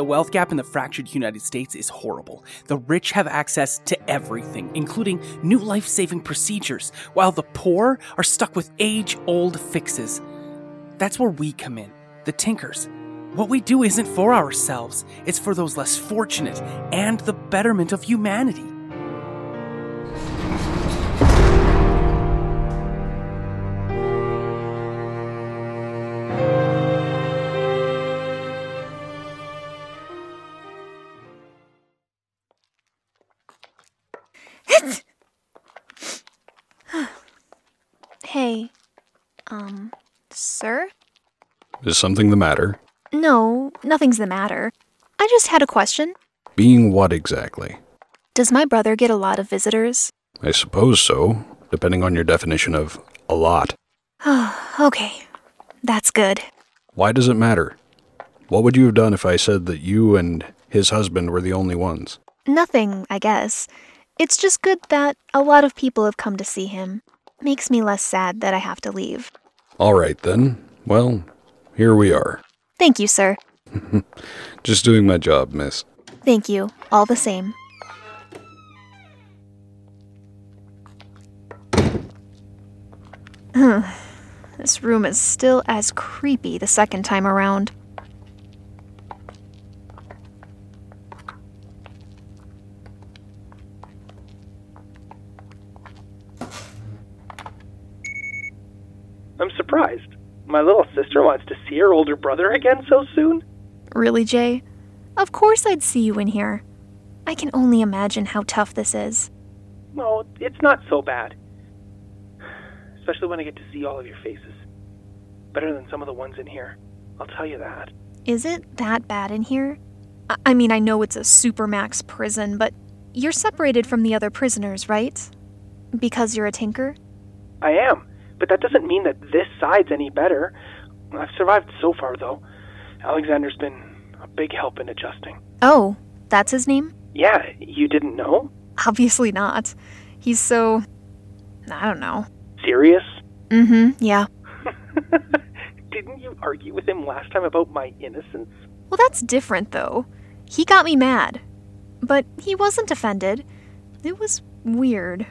The wealth gap in the fractured United States is horrible. The rich have access to everything, including new life saving procedures, while the poor are stuck with age old fixes. That's where we come in, the Tinkers. What we do isn't for ourselves, it's for those less fortunate and the betterment of humanity. Hey, um, sir? Is something the matter? No, nothing's the matter. I just had a question. Being what exactly? Does my brother get a lot of visitors? I suppose so, depending on your definition of a lot. okay, that's good. Why does it matter? What would you have done if I said that you and his husband were the only ones? Nothing, I guess. It's just good that a lot of people have come to see him. Makes me less sad that I have to leave. All right, then. Well, here we are. Thank you, sir. Just doing my job, miss. Thank you, all the same. this room is still as creepy the second time around. I'm surprised. My little sister wants to see her older brother again so soon? Really, Jay? Of course I'd see you in here. I can only imagine how tough this is. Well, it's not so bad. Especially when I get to see all of your faces. Better than some of the ones in here. I'll tell you that. Is it that bad in here? I, I mean, I know it's a supermax prison, but you're separated from the other prisoners, right? Because you're a tinker? I am, but that doesn't mean that this side's any better. I've survived so far, though. Alexander's been a big help in adjusting. Oh, that's his name? Yeah, you didn't know? Obviously not. He's so. I don't know. Serious? Mm hmm, yeah. Didn't you argue with him last time about my innocence? Well, that's different, though. He got me mad. But he wasn't offended. It was weird.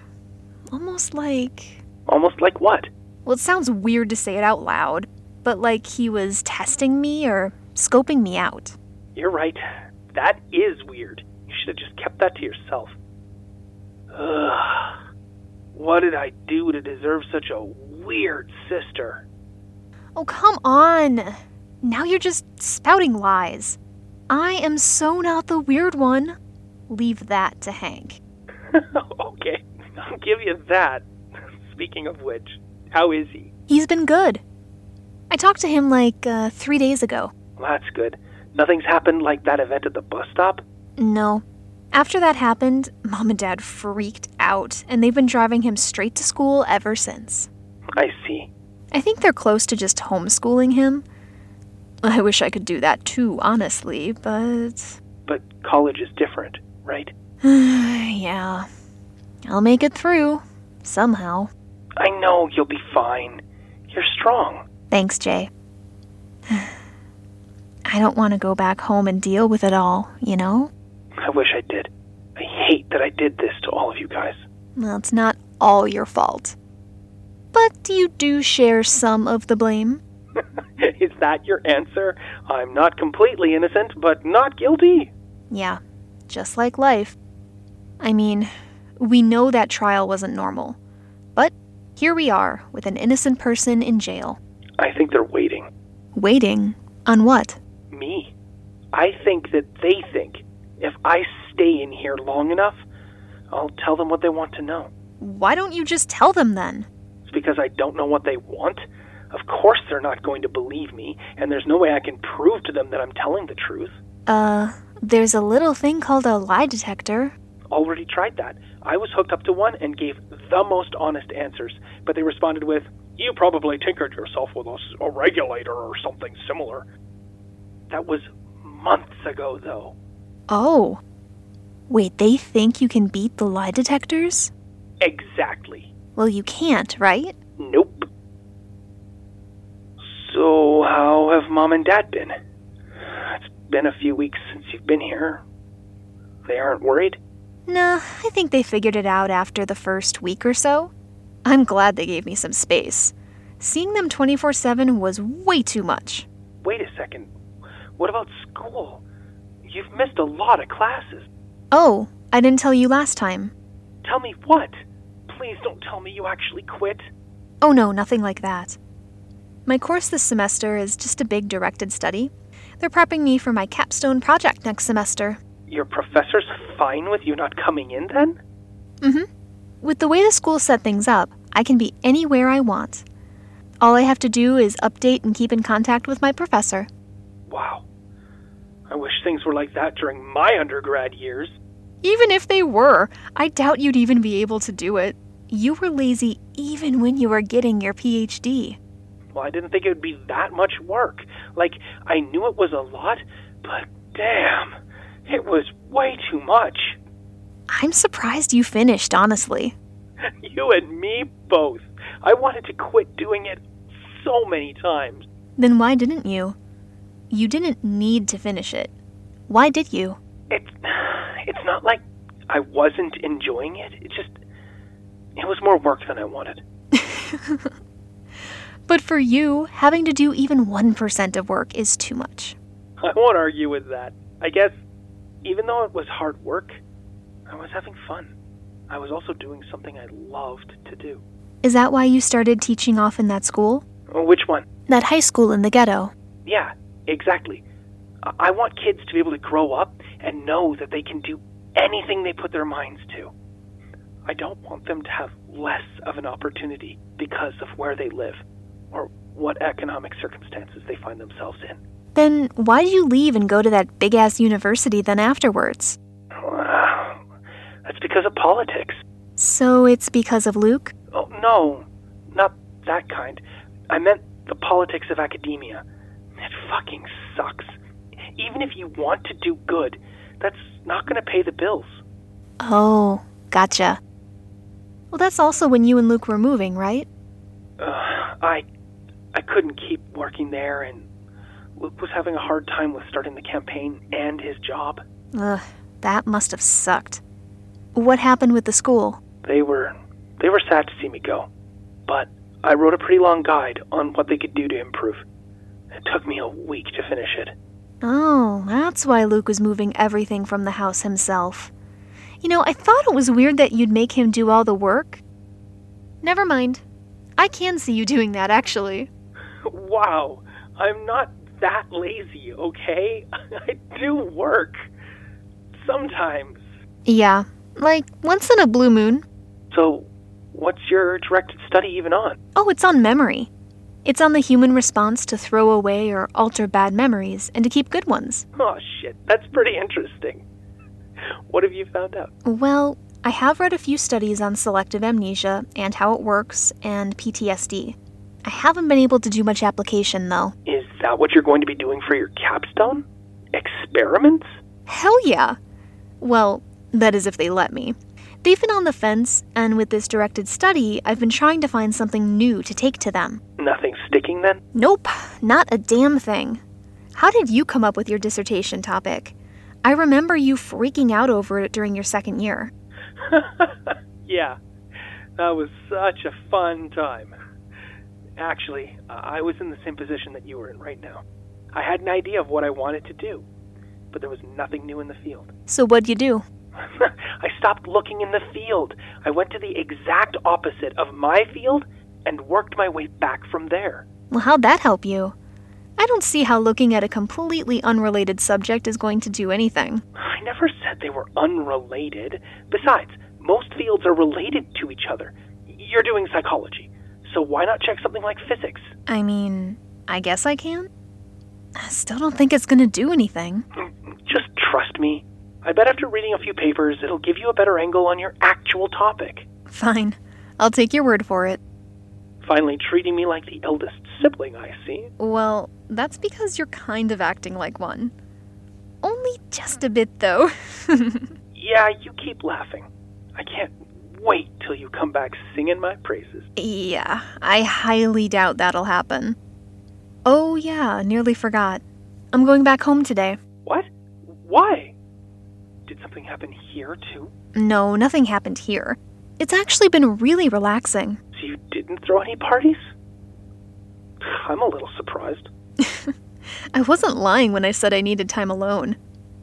Almost like. Almost like what? Well, it sounds weird to say it out loud, but like he was testing me or scoping me out. You're right. That is weird. You should have just kept that to yourself. Ugh. What did I do to deserve such a weird sister? Oh, come on. Now you're just spouting lies. I am so not the weird one. Leave that to Hank. okay, I'll give you that. Speaking of which, how is he? He's been good. I talked to him like uh, three days ago. Well, that's good. Nothing's happened like that event at the bus stop? No. After that happened, Mom and Dad freaked out, and they've been driving him straight to school ever since. I see. I think they're close to just homeschooling him. I wish I could do that too, honestly, but. But college is different, right? yeah. I'll make it through. Somehow. I know you'll be fine. You're strong. Thanks, Jay. I don't want to go back home and deal with it all, you know? I wish I did. I hate that I did this to all of you guys. Well, it's not all your fault. But you do share some of the blame. Is that your answer? I'm not completely innocent, but not guilty. Yeah, just like life. I mean, we know that trial wasn't normal. But here we are, with an innocent person in jail. I think they're waiting. Waiting? On what? Me. I think that they think if I stay in here long enough, I'll tell them what they want to know. Why don't you just tell them then? It's because I don't know what they want. Of course they're not going to believe me, and there's no way I can prove to them that I'm telling the truth. Uh, there's a little thing called a lie detector. Already tried that. I was hooked up to one and gave the most honest answers, but they responded with, You probably tinkered yourself with a, a regulator or something similar. That was months ago, though. Oh. Wait, they think you can beat the lie detectors? Exactly. Well, you can't, right? Nope. So, how have mom and dad been? It's been a few weeks since you've been here. They aren't worried? Nah, I think they figured it out after the first week or so. I'm glad they gave me some space. Seeing them 24 7 was way too much. Wait a second. What about school? You've missed a lot of classes. Oh, I didn't tell you last time. Tell me what? Please don't tell me you actually quit. Oh no, nothing like that. My course this semester is just a big directed study. They're prepping me for my capstone project next semester. Your professor's fine with you not coming in then? Mm hmm. With the way the school set things up, I can be anywhere I want. All I have to do is update and keep in contact with my professor. Wow. I wish things were like that during my undergrad years. Even if they were, I doubt you'd even be able to do it. You were lazy even when you were getting your PhD. Well, I didn't think it would be that much work. Like, I knew it was a lot, but damn, it was way too much. I'm surprised you finished, honestly. You and me both. I wanted to quit doing it so many times. Then why didn't you? You didn't need to finish it. Why did you? It's it's not like I wasn't enjoying it. It just it was more work than I wanted. But for you, having to do even 1% of work is too much. I won't argue with that. I guess even though it was hard work, I was having fun. I was also doing something I loved to do. Is that why you started teaching off in that school? Uh, Which one? That high school in the ghetto. Yeah, exactly. I- I want kids to be able to grow up and know that they can do anything they put their minds to. I don't want them to have less of an opportunity because of where they live or what economic circumstances they find themselves in. Then why did you leave and go to that big ass university then afterwards? Wow. That's because of politics. So it's because of Luke? Oh, no, not that kind. I meant the politics of academia. It fucking sucks. Even if you want to do good, that's not going to pay the bills. Oh, gotcha. Well, that's also when you and Luke were moving, right? Uh, I I couldn't keep working there and Luke was having a hard time with starting the campaign and his job. Ugh, that must have sucked. What happened with the school? They were they were sad to see me go. But I wrote a pretty long guide on what they could do to improve. It took me a week to finish it. Oh, that's why Luke was moving everything from the house himself. You know, I thought it was weird that you'd make him do all the work. Never mind. I can see you doing that, actually. Wow, I'm not that lazy, okay? I do work. Sometimes. Yeah, like once in a blue moon. So, what's your directed study even on? Oh, it's on memory. It's on the human response to throw away or alter bad memories and to keep good ones. Oh shit, that's pretty interesting. What have you found out? Well, I have read a few studies on selective amnesia and how it works and PTSD. I haven't been able to do much application though. Is what you're going to be doing for your capstone? Experiments? Hell yeah! Well, that is if they let me. They've been on the fence, and with this directed study, I've been trying to find something new to take to them. Nothing sticking then? Nope, not a damn thing. How did you come up with your dissertation topic? I remember you freaking out over it during your second year. yeah, that was such a fun time. Actually, uh, I was in the same position that you were in right now. I had an idea of what I wanted to do, but there was nothing new in the field. So, what'd you do? I stopped looking in the field. I went to the exact opposite of my field and worked my way back from there. Well, how'd that help you? I don't see how looking at a completely unrelated subject is going to do anything. I never said they were unrelated. Besides, most fields are related to each other. You're doing psychology, so why not check something like physics? I mean, I guess I can. I still don't think it's gonna do anything. Just trust me. I bet after reading a few papers, it'll give you a better angle on your actual topic. Fine. I'll take your word for it. Finally treating me like the eldest sibling, I see. Well, that's because you're kind of acting like one. Only just a bit, though. Yeah, you keep laughing. I can't wait till you come back singing my praises. yeah, I highly doubt that'll happen. Oh, yeah, nearly forgot. I'm going back home today. What? Why? Did something happen here, too? No, nothing happened here. It's actually been really relaxing. So you didn't throw any parties? I'm a little surprised. I wasn't lying when I said I needed time alone.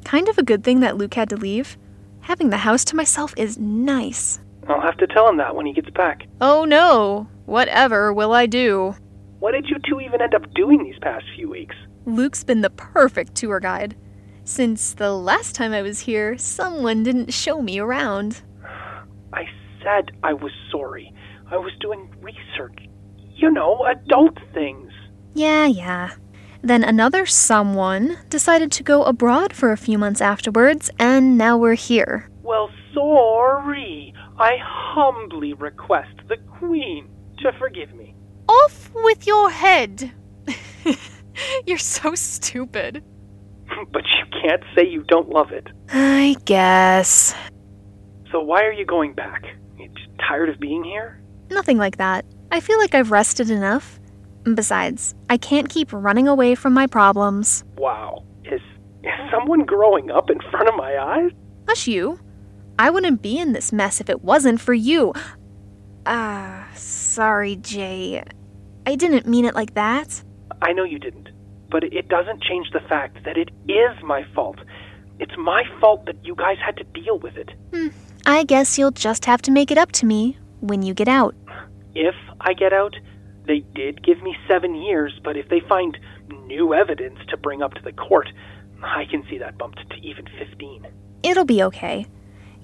Kind of a good thing that Luke had to leave. Having the house to myself is nice. I'll have to tell him that when he gets back. Oh no, whatever will I do? What did you two even end up doing these past few weeks? Luke's been the perfect tour guide. Since the last time I was here, someone didn't show me around. I said I was sorry. I was doing research. You know, adult things. Yeah, yeah. Then another someone decided to go abroad for a few months afterwards, and now we're here. Well, sorry. I humbly request the Queen to forgive me. Off with your head! You're so stupid. but you can't say you don't love it. I guess. So why are you going back? You tired of being here? Nothing like that. I feel like I've rested enough. Besides, I can't keep running away from my problems. Wow. Is, is someone growing up in front of my eyes? Hush you. I wouldn't be in this mess if it wasn't for you. Ah, sorry, Jay. I didn't mean it like that. I know you didn't, but it doesn't change the fact that it is my fault. It's my fault that you guys had to deal with it. Hmm. I guess you'll just have to make it up to me when you get out. If I get out, they did give me seven years, but if they find new evidence to bring up to the court, I can see that bumped to even 15. It'll be okay.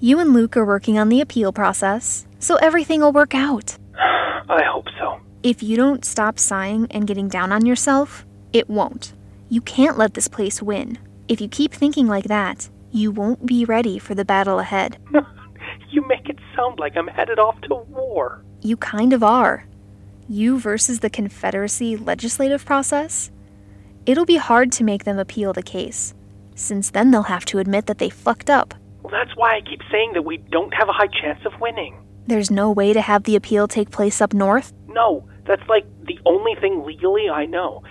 You and Luke are working on the appeal process, so everything will work out. I hope so. If you don't stop sighing and getting down on yourself, it won't. You can't let this place win. If you keep thinking like that, you won't be ready for the battle ahead. you make it sound like I'm headed off to war. You kind of are. You versus the Confederacy legislative process? It'll be hard to make them appeal the case, since then they'll have to admit that they fucked up. That's why I keep saying that we don't have a high chance of winning. There's no way to have the appeal take place up north? No, that's like the only thing legally I know.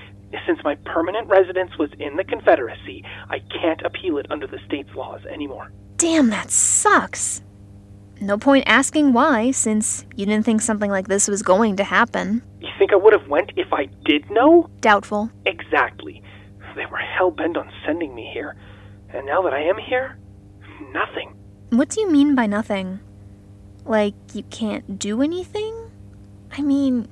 Since my permanent residence was in the Confederacy, I can't appeal it under the state's laws anymore. Damn, that sucks. No point asking why, since you didn't think something like this was going to happen. You think I would have went if I did know? Doubtful. Exactly. They were hell bent on sending me here. And now that I am here, nothing. What do you mean by nothing? Like, you can't do anything? I mean,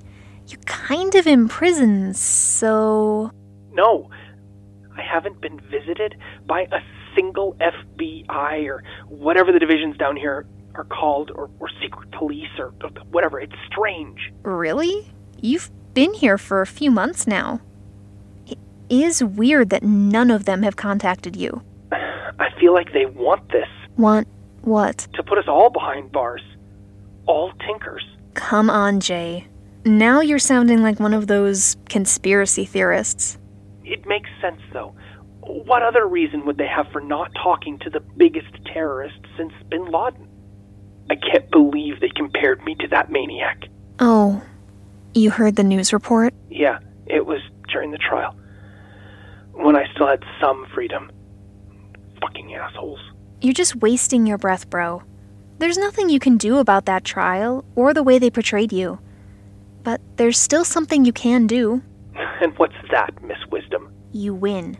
you're kind of in prison, so. No, I haven't been visited by a single FBI or whatever the divisions down here are called, or, or secret police, or, or whatever. It's strange. Really? You've been here for a few months now. It is weird that none of them have contacted you. I feel like they want this. Want what? To put us all behind bars. All tinkers. Come on, Jay. Now you're sounding like one of those conspiracy theorists. It makes sense, though. What other reason would they have for not talking to the biggest terrorist since bin Laden? I can't believe they compared me to that maniac. Oh, you heard the news report? Yeah, it was during the trial. When I still had some freedom. Fucking assholes. You're just wasting your breath, bro. There's nothing you can do about that trial or the way they portrayed you. But there's still something you can do. And what's that, Miss Wisdom? You win.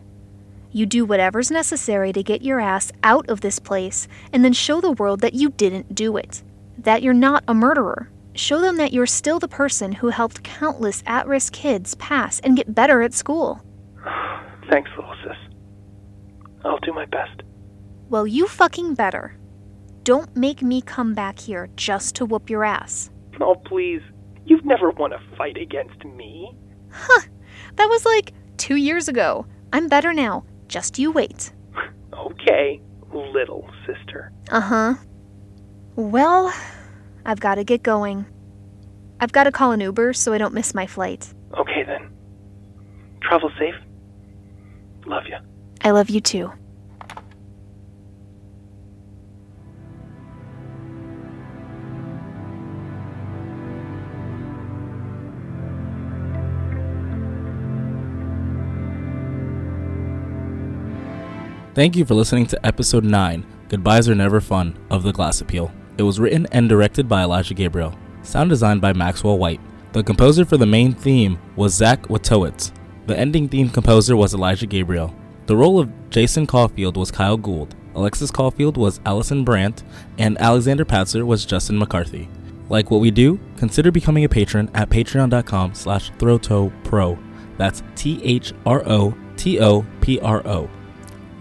You do whatever's necessary to get your ass out of this place and then show the world that you didn't do it. That you're not a murderer. Show them that you're still the person who helped countless at risk kids pass and get better at school. Thanks, little sis. I'll do my best. Well, you fucking better. Don't make me come back here just to whoop your ass. Oh, please. You've never won a fight against me. Huh. That was like two years ago. I'm better now. Just you wait. okay, little sister. Uh huh. Well, I've got to get going. I've got to call an Uber so I don't miss my flight. Okay then. Travel safe. Love you. I love you too. Thank you for listening to episode 9, Goodbyes Are Never Fun, of The Glass Appeal. It was written and directed by Elijah Gabriel. Sound designed by Maxwell White. The composer for the main theme was Zach Watowitz. The ending theme composer was Elijah Gabriel. The role of Jason Caulfield was Kyle Gould. Alexis Caulfield was Allison Brandt, and Alexander Patzer was Justin McCarthy. Like what we do? Consider becoming a patron at patreon.com slash throtopro. That's T-H-R-O-T-O-P-R-O.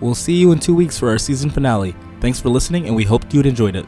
We'll see you in two weeks for our season finale. Thanks for listening, and we hope you'd enjoyed it.